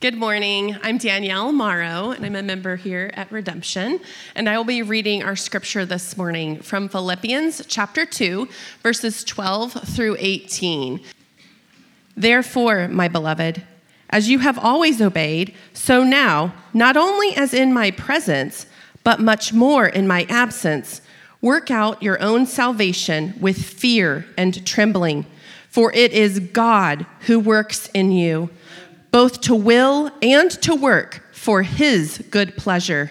Good morning. I'm Danielle Morrow, and I'm a member here at Redemption. And I will be reading our scripture this morning from Philippians chapter 2, verses 12 through 18. Therefore, my beloved, as you have always obeyed, so now, not only as in my presence, but much more in my absence, work out your own salvation with fear and trembling, for it is God who works in you both to will and to work for his good pleasure.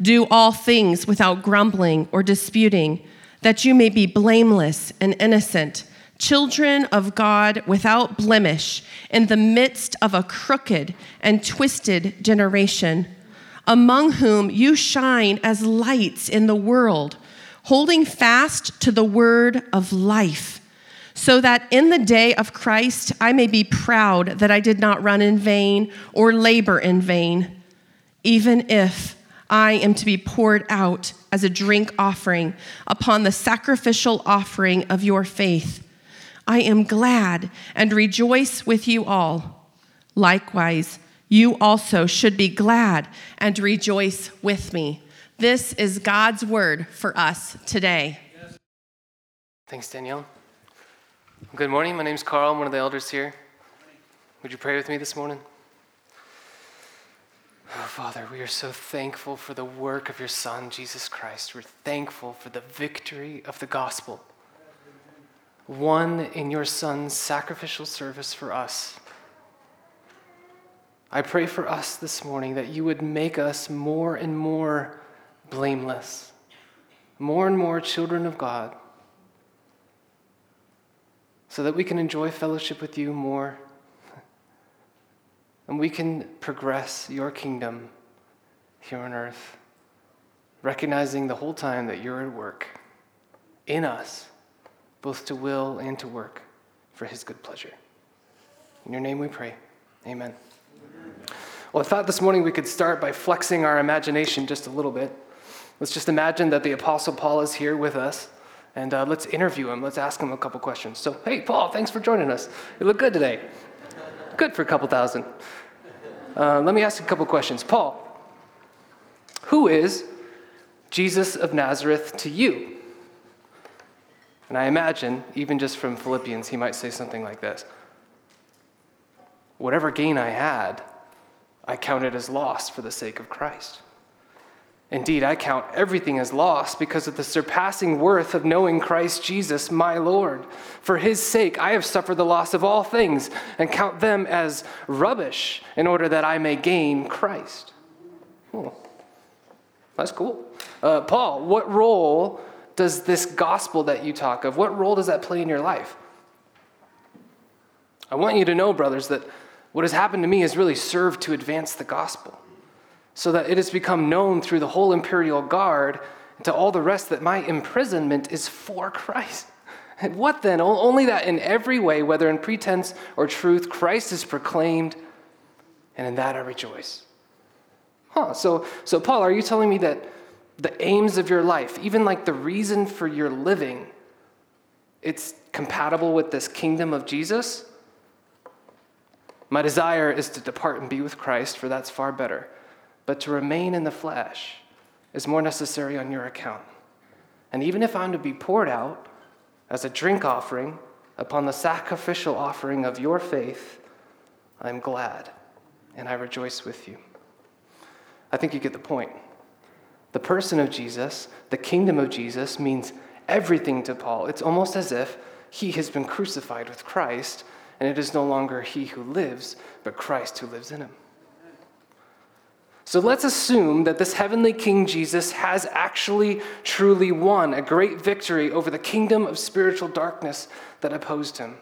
Do all things without grumbling or disputing, that you may be blameless and innocent, children of God without blemish, in the midst of a crooked and twisted generation, among whom you shine as lights in the world, holding fast to the word of life so that in the day of Christ I may be proud that I did not run in vain or labor in vain, even if I am to be poured out as a drink offering upon the sacrificial offering of your faith. I am glad and rejoice with you all. Likewise, you also should be glad and rejoice with me. This is God's word for us today. Thanks, Danielle. Good morning. My name is Carl. I'm one of the elders here. Would you pray with me this morning? Oh, Father, we are so thankful for the work of your Son, Jesus Christ. We're thankful for the victory of the gospel, won in your Son's sacrificial service for us. I pray for us this morning that you would make us more and more blameless, more and more children of God so that we can enjoy fellowship with you more and we can progress your kingdom here on earth, recognizing the whole time that you're at work in us, both to will and to work for his good pleasure. In your name we pray. Amen. Well, I thought this morning we could start by flexing our imagination just a little bit. Let's just imagine that the Apostle Paul is here with us and uh, let's interview him. Let's ask him a couple questions. So, hey, Paul, thanks for joining us. You look good today. Good for a couple thousand. Uh, let me ask you a couple questions. Paul, who is Jesus of Nazareth to you? And I imagine, even just from Philippians, he might say something like this Whatever gain I had, I counted as loss for the sake of Christ. Indeed, I count everything as loss because of the surpassing worth of knowing Christ Jesus, my Lord. For his sake, I have suffered the loss of all things and count them as rubbish in order that I may gain Christ. Oh, that's cool. Uh, Paul, what role does this gospel that you talk of, what role does that play in your life? I want you to know, brothers, that what has happened to me has really served to advance the gospel so that it has become known through the whole imperial guard and to all the rest that my imprisonment is for Christ. And what then? Only that in every way, whether in pretense or truth, Christ is proclaimed, and in that I rejoice. Huh, so, so Paul, are you telling me that the aims of your life, even like the reason for your living, it's compatible with this kingdom of Jesus? My desire is to depart and be with Christ, for that's far better but to remain in the flesh is more necessary on your account. And even if I'm to be poured out as a drink offering upon the sacrificial offering of your faith, I'm glad and I rejoice with you. I think you get the point. The person of Jesus, the kingdom of Jesus, means everything to Paul. It's almost as if he has been crucified with Christ, and it is no longer he who lives, but Christ who lives in him. So let's assume that this heavenly King Jesus has actually truly won a great victory over the kingdom of spiritual darkness that opposed him.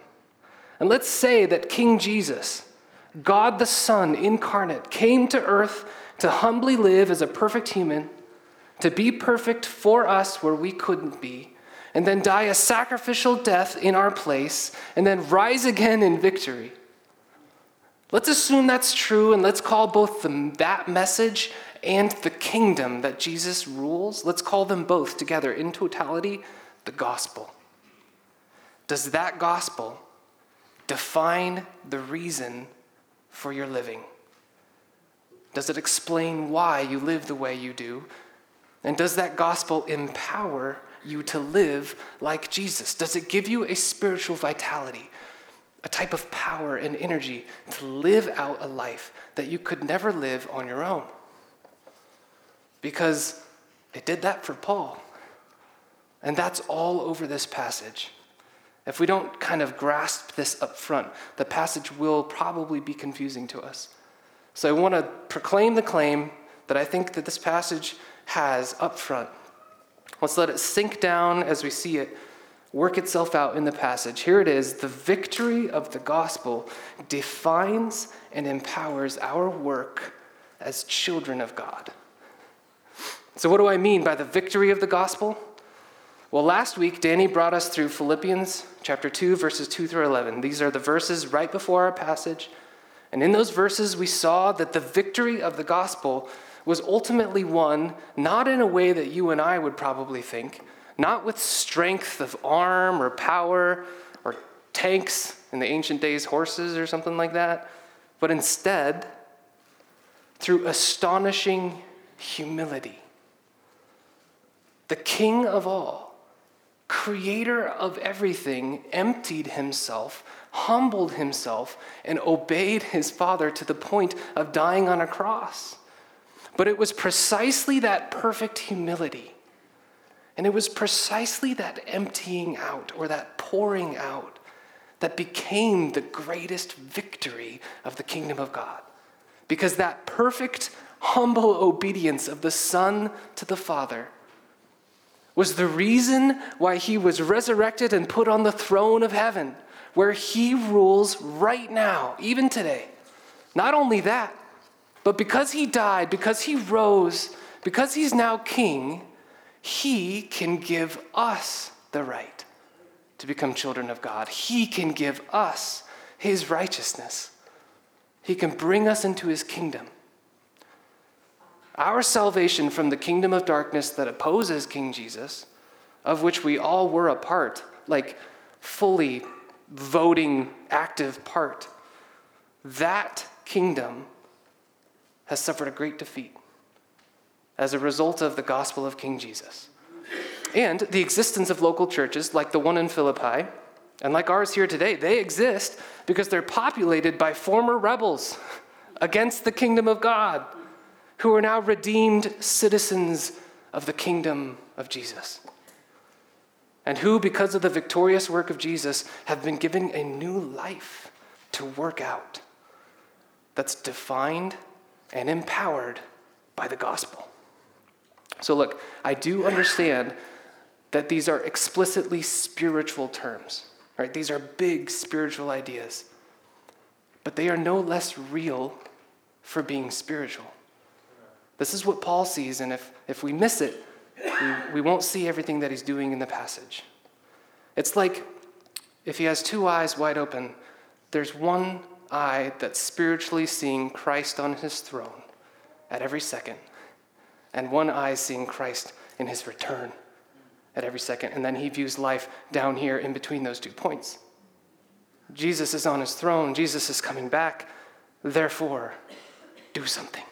And let's say that King Jesus, God the Son incarnate, came to earth to humbly live as a perfect human, to be perfect for us where we couldn't be, and then die a sacrificial death in our place, and then rise again in victory. Let's assume that's true and let's call both the, that message and the kingdom that Jesus rules, let's call them both together in totality the gospel. Does that gospel define the reason for your living? Does it explain why you live the way you do? And does that gospel empower you to live like Jesus? Does it give you a spiritual vitality, a type of power and energy to live out a life that you could never live on your own? Because it did that for Paul. And that's all over this passage. If we don't kind of grasp this up front, the passage will probably be confusing to us. So I want to proclaim the claim that I think that this passage has up front. Let's let it sink down as we see it work itself out in the passage. Here it is the victory of the gospel defines and empowers our work as children of God. So, what do I mean by the victory of the gospel? Well, last week, Danny brought us through Philippians chapter 2, verses 2 through 11. These are the verses right before our passage. And in those verses, we saw that the victory of the gospel was ultimately won not in a way that you and I would probably think, not with strength of arm or power or tanks in the ancient days, horses or something like that, but instead through astonishing humility. The King of all creator of everything, emptied himself, humbled himself, and obeyed his Father to the point of dying on a cross. But it was precisely that perfect humility, and it was precisely that emptying out or that pouring out that became the greatest victory of the kingdom of God. Because that perfect, humble obedience of the Son to the Father was the reason why he was resurrected and put on the throne of heaven, where he rules right now, even today. Not only that, but because he died, because he rose, because he's now king, he can give us the right to become children of God. He can give us his righteousness. He can bring us into his kingdom. Our salvation from the kingdom of darkness that opposes King Jesus, of which we all were a part, like fully voting, active part, that kingdom has suffered a great defeat as a result of the gospel of King Jesus. And the existence of local churches like the one in Philippi, and like ours here today, they exist because they're populated by former rebels against the kingdom of God who are now redeemed citizens of the kingdom of Jesus. And who, because of the victorious work of Jesus, have been given a new life to work out that's defined and empowered by the gospel. So, look, I do understand that these are explicitly spiritual terms, right? These are big spiritual ideas, but they are no less real for being spiritual. This is what Paul sees, and if, if we miss it, we, we won't see everything that he's doing in the passage. It's like if he has two eyes wide open, there's one eye that's spiritually seeing Christ on his throne at every second, and one eye seeing Christ in his return at every second. And then he views life down here in between those two points. Jesus is on his throne, Jesus is coming back. Therefore, do something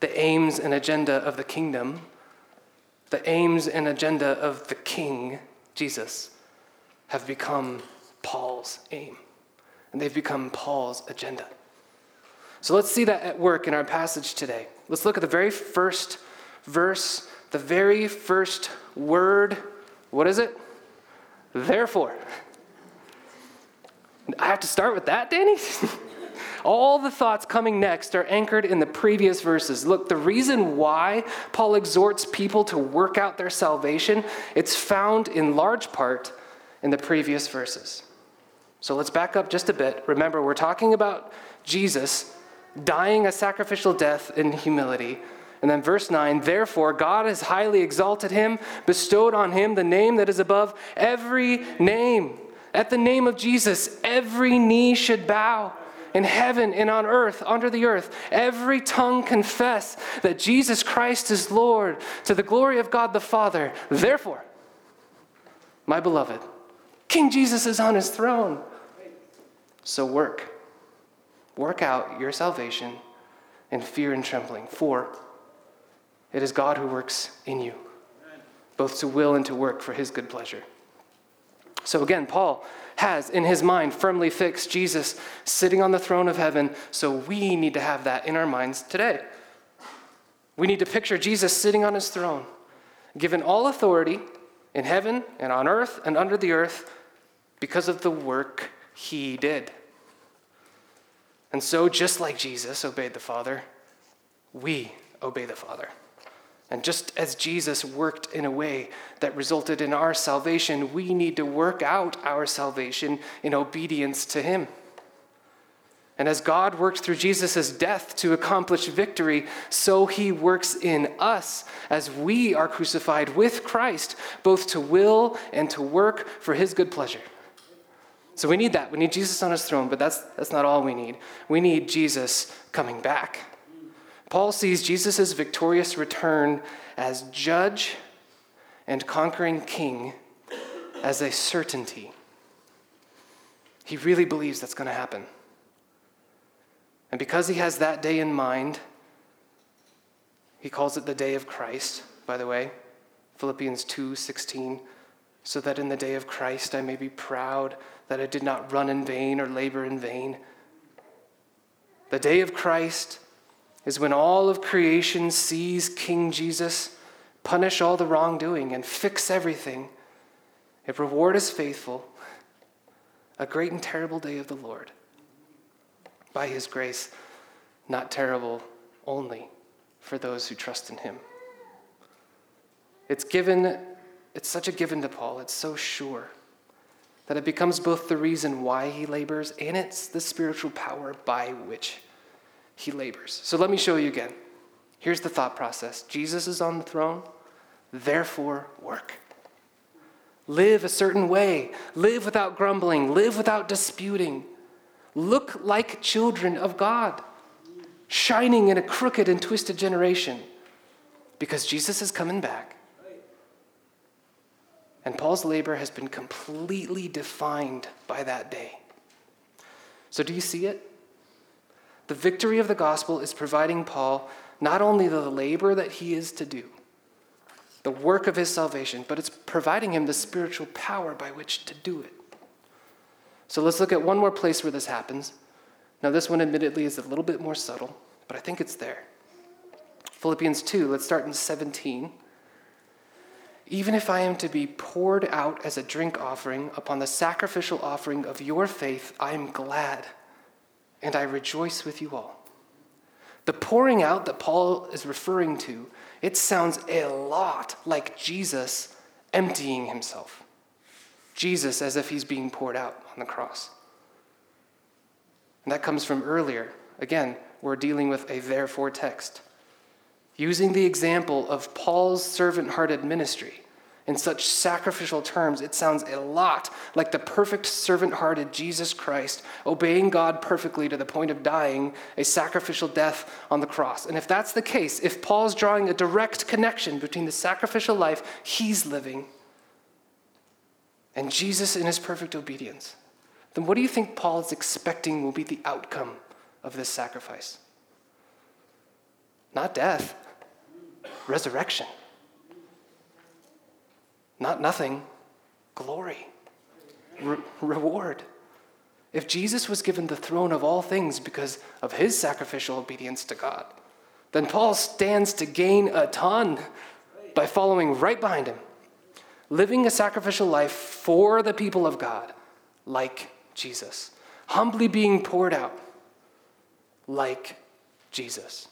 the aims and agenda of the kingdom, the aims and agenda of the king, Jesus, have become Paul's aim. And they've become Paul's agenda. So let's see that at work in our passage today. Let's look at the very first verse, the very first word. What is it? Therefore. I have to start with that, Danny? All the thoughts coming next are anchored in the previous verses. Look, the reason why Paul exhorts people to work out their salvation, it's found in large part in the previous verses. So let's back up just a bit. Remember, we're talking about Jesus dying a sacrificial death in humility. And then verse 9, therefore, God has highly exalted him, bestowed on him the name that is above every name. At the name of Jesus, every knee should bow in heaven and on earth, under the earth, every tongue confess that Jesus Christ is Lord to the glory of God the Father. Therefore, my beloved, King Jesus is on his throne. So work. Work out your salvation in fear and trembling. For it is God who works in you, both to will and to work for his good pleasure. So again, Paul has in his mind firmly fixed Jesus sitting on the throne of heaven, so we need to have that in our minds today. We need to picture Jesus sitting on his throne, given all authority in heaven and on earth and under the earth because of the work he did. And so, just like Jesus obeyed the Father, we obey the Father. And just as Jesus worked in a way that resulted in our salvation, we need to work out our salvation in obedience to Him. And as God worked through Jesus' death to accomplish victory, so He works in us as we are crucified with Christ, both to will and to work for His good pleasure. So we need that. We need Jesus on His throne, but that's, that's not all we need. We need Jesus coming back. Paul sees Jesus' victorious return as judge and conquering king as a certainty. He really believes that's going to happen. And because he has that day in mind, he calls it the day of Christ, by the way, Philippians 2:16, so that in the day of Christ I may be proud that I did not run in vain or labor in vain. The day of Christ is when all of creation sees King Jesus punish all the wrongdoing and fix everything. If reward is faithful, a great and terrible day of the Lord. By his grace, not terrible only for those who trust in him. It's given, it's such a given to Paul, it's so sure that it becomes both the reason why he labors and it's the spiritual power by which he labors. So let me show you again. Here's the thought process Jesus is on the throne, therefore work. Live a certain way, live without grumbling, live without disputing. Look like children of God, shining in a crooked and twisted generation because Jesus is coming back. And Paul's labor has been completely defined by that day. So, do you see it? The victory of the gospel is providing Paul not only the labor that he is to do, the work of his salvation, but it's providing him the spiritual power by which to do it. So let's look at one more place where this happens. Now, this one admittedly is a little bit more subtle, but I think it's there. Philippians 2, let's start in 17. Even if I am to be poured out as a drink offering upon the sacrificial offering of your faith, I am glad and I rejoice with you all. The pouring out that Paul is referring to, it sounds a lot like Jesus emptying himself. Jesus as if he's being poured out on the cross. And that comes from earlier. Again, we're dealing with a therefore text. Using the example of Paul's servant hearted ministry, in such sacrificial terms, it sounds a lot like the perfect servant hearted Jesus Christ, obeying God perfectly to the point of dying a sacrificial death on the cross. And if that's the case, if Paul's drawing a direct connection between the sacrificial life he's living and Jesus in his perfect obedience, then what do you think Paul is expecting will be the outcome of this sacrifice? Not death, resurrection. Not nothing, glory, re- reward. If Jesus was given the throne of all things because of his sacrificial obedience to God, then Paul stands to gain a ton by following right behind him, living a sacrificial life for the people of God, like Jesus, humbly being poured out, like Jesus,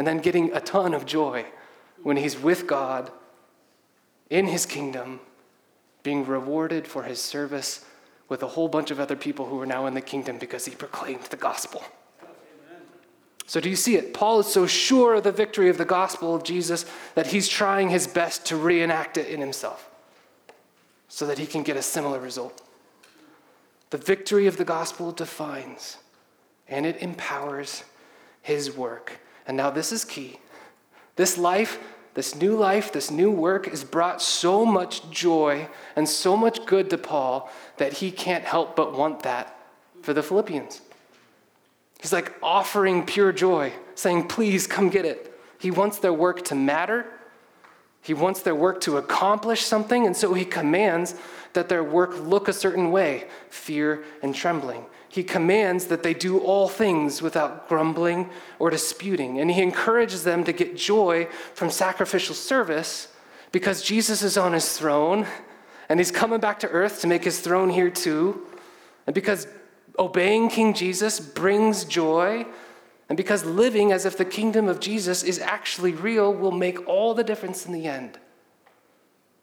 and then getting a ton of joy when he's with God in his kingdom, being rewarded for his service with a whole bunch of other people who are now in the kingdom because he proclaimed the gospel. So, do you see it? Paul is so sure of the victory of the gospel of Jesus that he's trying his best to reenact it in himself so that he can get a similar result. The victory of the gospel defines and it empowers his work. And now, this is key. This life this new life, this new work has brought so much joy and so much good to Paul that he can't help but want that for the Philippians. He's like offering pure joy, saying, Please come get it. He wants their work to matter. He wants their work to accomplish something, and so he commands that their work look a certain way fear and trembling. He commands that they do all things without grumbling or disputing, and he encourages them to get joy from sacrificial service because Jesus is on his throne and he's coming back to earth to make his throne here too. And because obeying King Jesus brings joy, and because living as if the kingdom of Jesus is actually real will make all the difference in the end.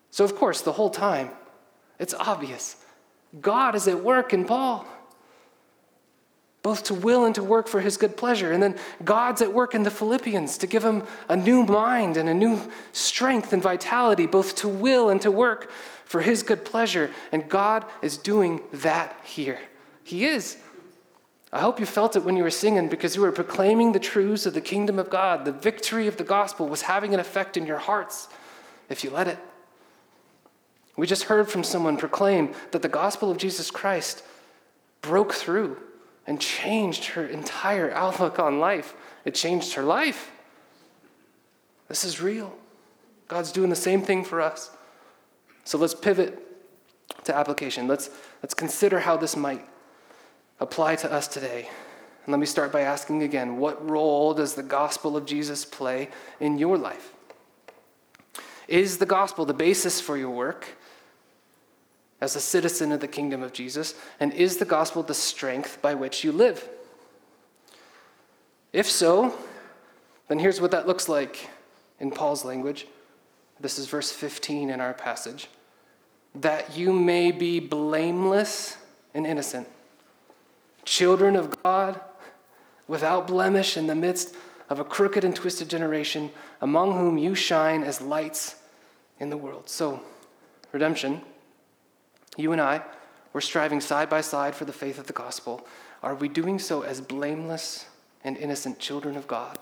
So, of course, the whole time, it's obvious God is at work in Paul, both to will and to work for his good pleasure. And then God's at work in the Philippians to give them a new mind and a new strength and vitality, both to will and to work for his good pleasure. And God is doing that here. He is. I hope you felt it when you were singing because you were proclaiming the truths of the kingdom of God. The victory of the gospel was having an effect in your hearts if you let it. We just heard from someone proclaim that the gospel of Jesus Christ broke through and changed her entire outlook on life. It changed her life. This is real. God's doing the same thing for us. So let's pivot to application. Let's, let's consider how this might apply to us today. And let me start by asking again what role does the gospel of Jesus play in your life? Is the gospel the basis for your work as a citizen of the kingdom of Jesus? And is the gospel the strength by which you live? If so, then here's what that looks like in Paul's language. This is verse 15 in our passage that you may be blameless and innocent children of God, without blemish in the midst of a crooked and twisted generation, among whom you shine as lights in the world. So, redemption, you and I, we're striving side by side for the faith of the gospel. Are we doing so as blameless and innocent children of God?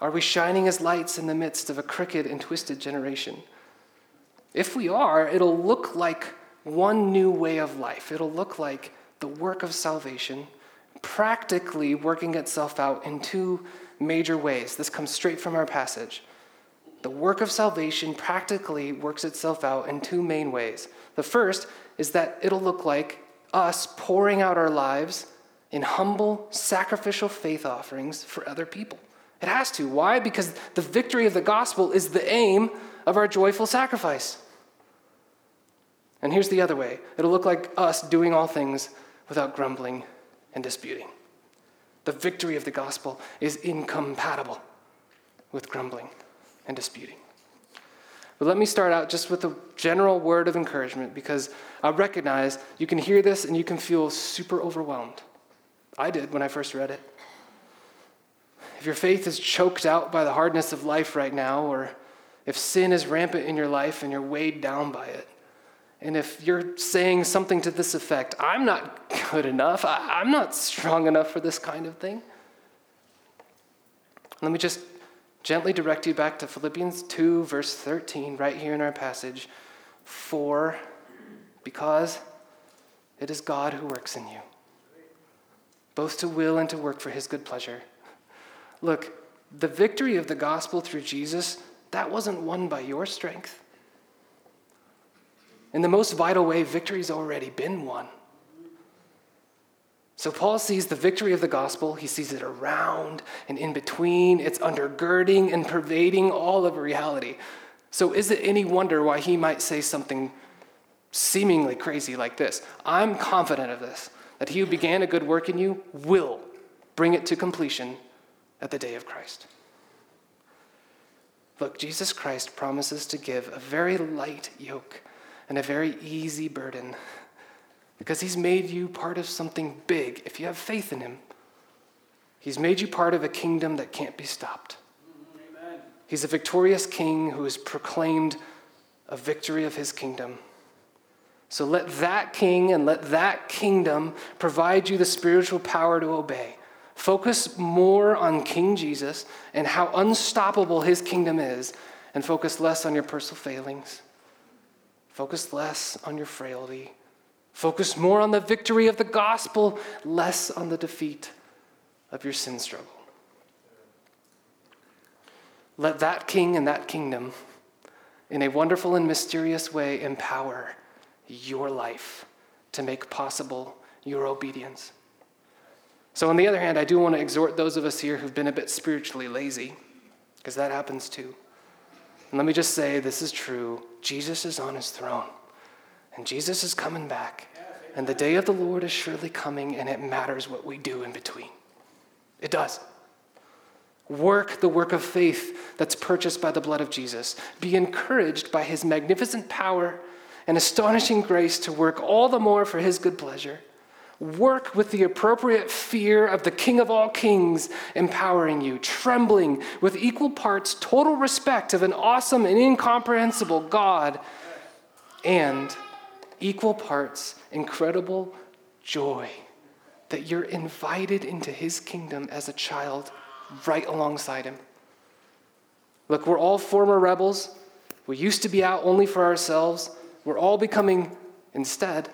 Are we shining as lights in the midst of a crooked and twisted generation? If we are, it'll look like one new way of life. It'll look like the work of salvation practically working itself out in two major ways. This comes straight from our passage. The work of salvation practically works itself out in two main ways. The first is that it'll look like us pouring out our lives in humble, sacrificial faith offerings for other people. It has to. Why? Because the victory of the gospel is the aim of our joyful sacrifice. And here's the other way it'll look like us doing all things without grumbling and disputing. The victory of the gospel is incompatible with grumbling and disputing. But let me start out just with a general word of encouragement because I recognize you can hear this and you can feel super overwhelmed. I did when I first read it. If your faith is choked out by the hardness of life right now, or if sin is rampant in your life and you're weighed down by it, and if you're saying something to this effect, I'm not good enough, I, am not strong enough for this kind of thing, let me just gently direct you back to Philippians 2, verse 13, right here in our passage. For, because it is God who works in you, both to will and to work for his good pleasure. Look, the victory of the gospel through Jesus, that wasn't won by your strength. In the most vital way, victory's already been won. So Paul sees the victory of the gospel. He sees it around and in between. It's undergirding and pervading all of reality. So is it any wonder why he might say something seemingly crazy like this? I'm confident of this, that he who began a good work in you will bring it to completion at the day of Christ. Look, Jesus Christ promises to give a very light yoke and a very easy burden because he's made you part of something big if you have faith in him. He's made you part of a kingdom that can't be stopped. Amen. He's a victorious king who has proclaimed a victory of his kingdom. So let that king and let that kingdom provide you the spiritual power to obey. Focus more on King Jesus and how unstoppable his kingdom is, and focus less on your personal failings Focus less on your frailty. Focus more on the victory of the gospel, less on the defeat of your sin struggle. Let that king and that kingdom, in a wonderful and mysterious way, empower your life to make possible your obedience. So, on the other hand, I do want to exhort those of us here who've been a bit spiritually lazy, because that happens too. And let me just say this is true Jesus is on his throne, and Jesus is coming back, and the day of the Lord is surely coming, and it matters what we do in between. It does. Work the work of faith that's purchased by the blood of Jesus. Be encouraged by his magnificent power and astonishing grace to work all the more for his good pleasure. Work with the appropriate fear of the King of all kings empowering you, trembling with equal parts total respect of an awesome and incomprehensible God, and equal parts incredible joy that you're invited into his kingdom as a child right alongside him. Look, we're all former rebels. We used to be out only for ourselves. We're all becoming, instead,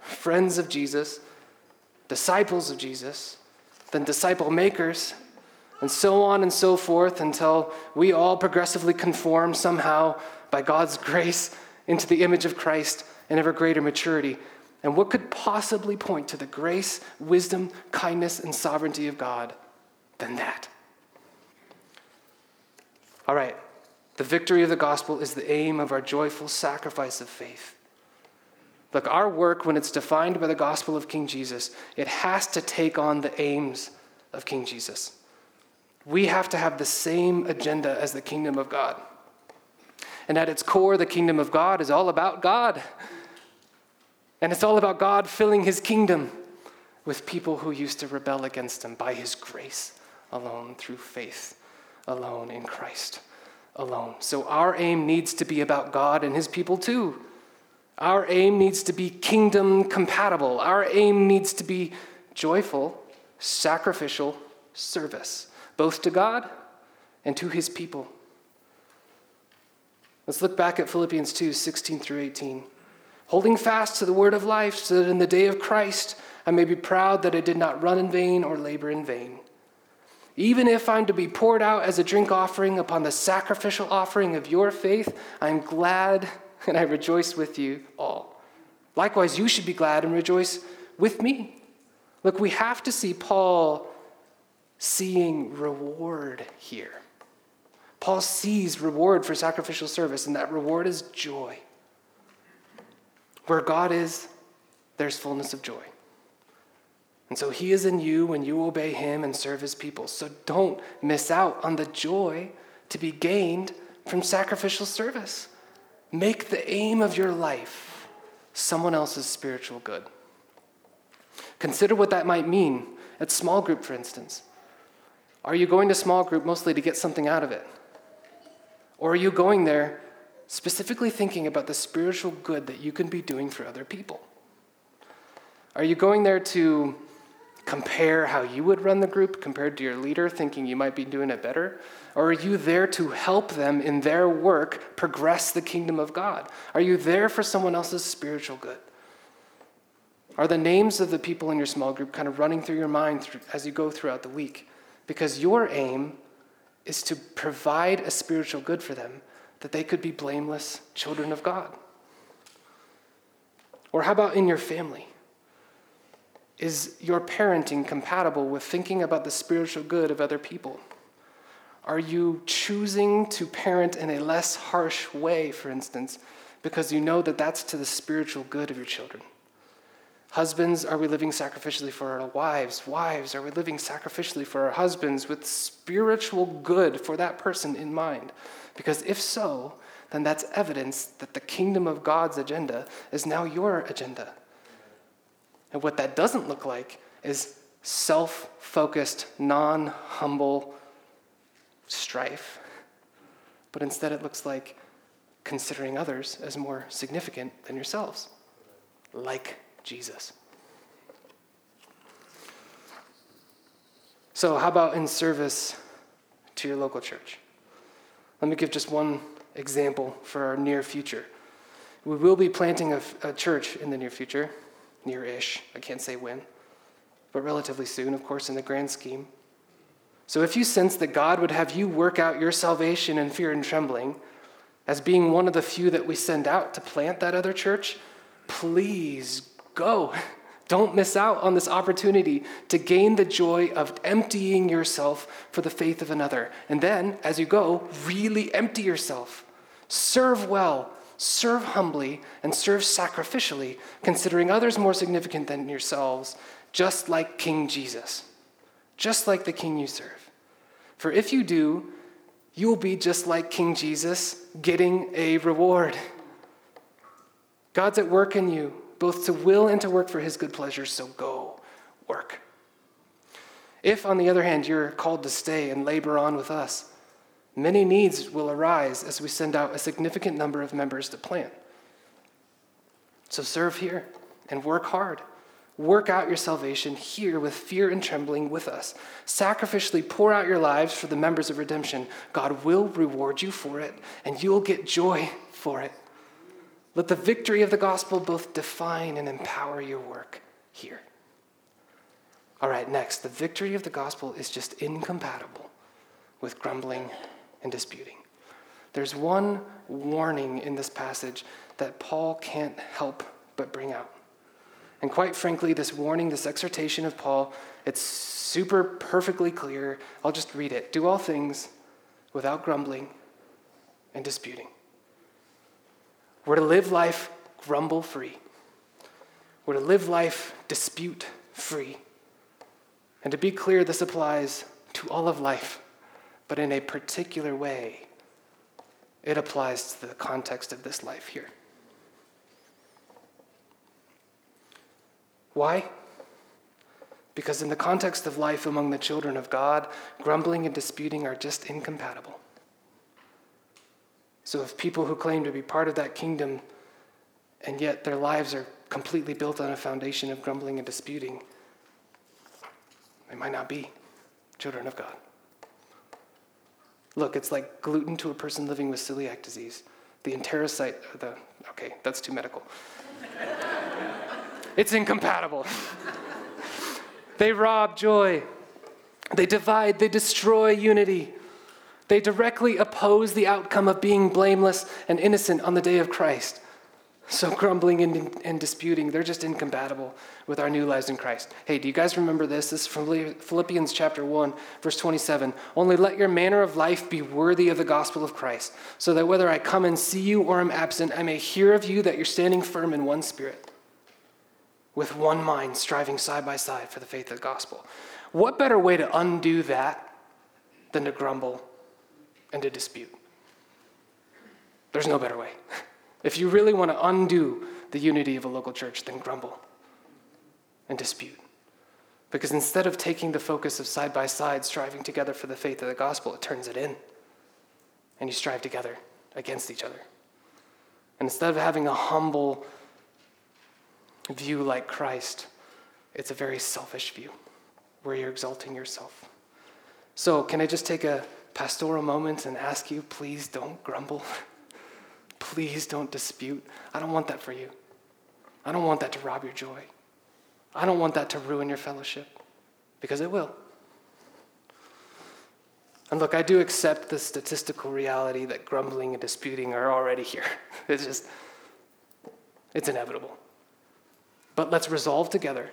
friends of Jesus, disciples of Jesus, then disciple makers, and so on and so forth until we all progressively conform somehow by God's grace into the image of Christ in ever greater maturity. And what could possibly point to the grace, wisdom, kindness, and sovereignty of God than that? All right, the victory of the gospel is the aim of our joyful sacrifice of faith. Look, our work, when it's defined by the gospel of King Jesus, it has to take on the aims of King Jesus. We have to have the same agenda as the kingdom of God. And at its core, the kingdom of God is all about God. And it's all about God filling his kingdom with people who used to rebel against him by his grace alone, through faith alone in Christ alone. So our aim needs to be about God and his people too. Our aim needs to be kingdom compatible. Our aim needs to be joyful, sacrificial service, both to God and to his people. Let's look back at Philippians 2 16 through 18. Holding fast to the word of life, so that in the day of Christ I may be proud that I did not run in vain or labor in vain. Even if I'm to be poured out as a drink offering upon the sacrificial offering of your faith, I'm glad and I rejoice with you all. Likewise, you should be glad and rejoice with me. Look, we have to see Paul seeing reward here. Paul sees reward for sacrificial service, and that reward is joy. Where God is, there's fullness of joy. And so he is in you when you obey him and serve his people. So don't miss out on the joy to be gained from sacrificial service. Make the aim of your life someone else's spiritual good. Consider what that might mean at small group, for instance. Are you going to small group mostly to get something out of it? Or are you going there specifically thinking about the spiritual good that you can be doing for other people? Are you going there to compare how you would run the group compared to your leader, thinking you might be doing it better? Or are you there to help them in their work progress the kingdom of God? Are you there for someone else's spiritual good? Are the names of the people in your small group kind of running through your mind as you go throughout the week? Because your aim is to provide a spiritual good for them that they could be blameless children of God. Or how about in your family? Is your parenting compatible with thinking about the spiritual good of other people? Are you choosing to parent in a less harsh way, for instance, because you know that that's to the spiritual good of your children? Husbands, are we living sacrificially for our wives? Wives, are we living sacrificially for our husbands with spiritual good for that person in mind? Because if so, then that's evidence that the kingdom of God's agenda is now your agenda. And what that doesn't look like is self focused, non humble strife, but instead it looks like considering others as more significant than yourselves, like Jesus. So, how about in service to your local church? Let me give just one example for our near future. We will be planting a, a church in the near future near ish. I can't say when. but relatively soon, of course, in the grand scheme. So if you sense that God would have you work out your salvation in fear and trembling, as being one of the few that we send out to plant that other church, please go. Don't miss out on this opportunity to gain the joy of emptying yourself for the faith of another. And then, as you go, really empty yourself. Serve well, serve humbly, and serve sacrificially, considering others more significant than yourselves, just like King Jesus, just like the King you serve. For if you do, you will be just like King Jesus, getting a reward. God's at work in you both to will and to work for his good pleasure, so go work. If, on the other hand, you're called to stay and labor on with us, many needs will arise as we send out a significant number of members to plant. So serve here and work hard. Work out your salvation here with fear and trembling with us. Sacrificially pour out your lives for the members of redemption. God will reward you for it, and you'll get joy for it. Let the victory of the gospel both define and empower your work here. All right, next, the victory of the gospel is just incompatible with grumbling and disputing. There's one warning in this passage that Paul can't help but bring out. And quite frankly, this warning, this exhortation of Paul, it's super perfectly clear. I'll just read it. Do all things without grumbling and disputing. We're to live life grumble free. We're to live life dispute free. And to be clear, this applies to all of life, but in a particular way, it applies to the context of this life here. Why? Because in the context of life among the children of God, grumbling and disputing are just incompatible. So if people who claim to be part of that kingdom and yet their lives are completely built on a foundation of grumbling and disputing, they might not be children of God. Look, it's like gluten to a person living with celiac disease. The enterocyte, the, okay, that's too medical. It's incompatible. they rob joy, they divide, they destroy unity. They directly oppose the outcome of being blameless and innocent on the day of Christ. So, grumbling and, and, disputing, they're just incompatible with our new lives in Christ. Hey, do you guys remember this? This is from Philippians chapter 1, verse 27. Only let your manner of life be worthy of the gospel of Christ, so that whether I come and see you or am absent, I may hear of you that you're standing firm in one spirit, with one mind, striving side by side for the faith of the gospel. What better way to undo that than to grumble and to dispute. There's no better way. If you really want to undo the unity of a local church, then grumble and dispute. Because instead of taking the focus of side by side striving together for the faith of the gospel, it turns it in. And you strive together against each other. And instead of having a humble view like Christ, it's a very selfish view where you're exalting yourself. So, can I just take a pastoral moment and ask you, please don't grumble. please don't dispute. I don't want that for you. I don't want that to rob your joy. I don't want that to ruin your fellowship because it will. And look, I do accept the statistical reality that grumbling and disputing are already here. It's just, it's inevitable. But let's resolve together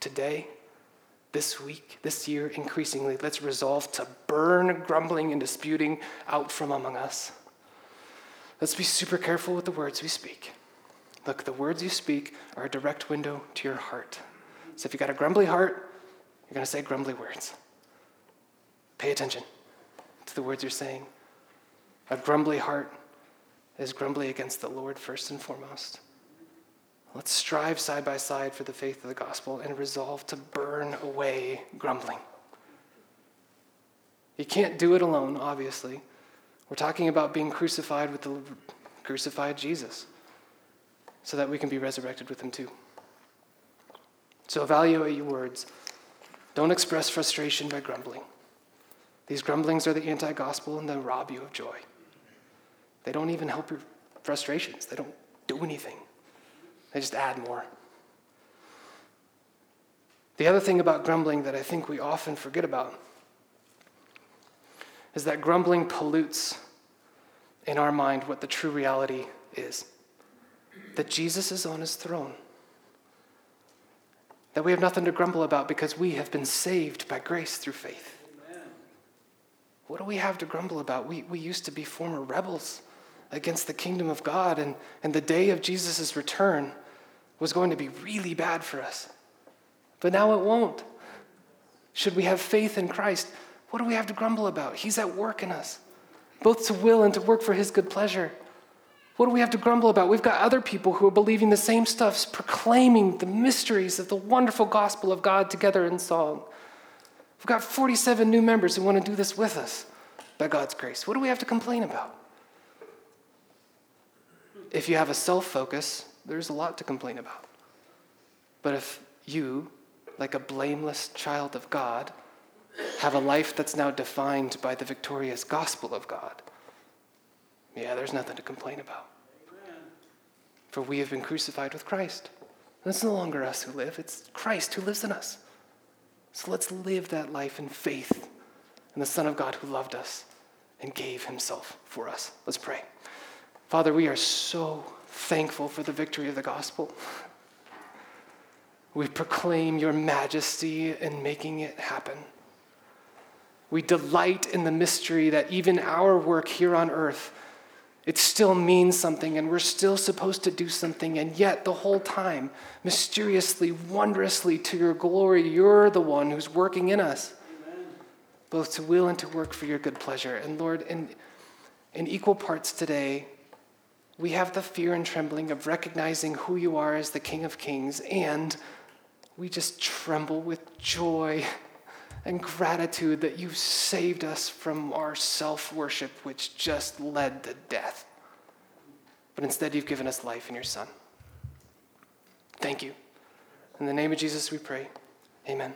today this week, this year, increasingly, let's resolve to burn grumbling and disputing out from among us. Let's be super careful with the words we speak. Look, the words you speak are a direct window to your heart. So if you've got a grumbly heart, you're going to say grumbly words. Pay attention to the words you're saying. A grumbly heart is grumbly against the Lord first and foremost. Let's strive side by side for the faith of the gospel and resolve to burn away grumbling. You can't do it alone, obviously. We're talking about being crucified with the crucified Jesus so that we can be resurrected with him too. So evaluate your words. Don't express frustration by grumbling. These grumblings are the anti gospel and they rob you of joy. They don't even help your frustrations, they don't do anything. They just add more. The other thing about grumbling that I think we often forget about is that grumbling pollutes in our mind what the true reality is that Jesus is on his throne. That we have nothing to grumble about because we have been saved by grace through faith. Amen. What do we have to grumble about? We, we used to be former rebels against the kingdom of God, and, and the day of Jesus' return was going to be really bad for us. But now it won't. Should we have faith in Christ, what do we have to grumble about? He's at work in us, both to will and to work for his good pleasure. What do we have to grumble about? We've got other people who are believing the same stuff, proclaiming the mysteries of the wonderful gospel of God together in song. We've got 47 new members who want to do this with us by God's grace. What do we have to complain about? If you have a self focus, there's a lot to complain about. But if you, like a blameless child of God, have a life that's now defined by the victorious gospel of God, yeah, there's nothing to complain about. Amen. For we have been crucified with Christ. And it's no longer us who live, it's Christ who lives in us. So let's live that life in faith in the Son of God who loved us and gave himself for us. Let's pray. Father, we are so thankful for the victory of the gospel. We proclaim your majesty in making it happen. We delight in the mystery that even our work here on earth, it still means something and we're still supposed to do something, and yet the whole time, mysteriously, wondrously, to your glory, you're the one who's working in us, Amen. both to will and to work for your good pleasure. And Lord, in, in equal parts today, we have the fear and trembling of recognizing who you are as the King of Kings, and we just tremble with joy and gratitude that you've saved us from our self worship, which just led to death. But instead, you've given us life in your Son. Thank you. In the name of Jesus, we pray. Amen.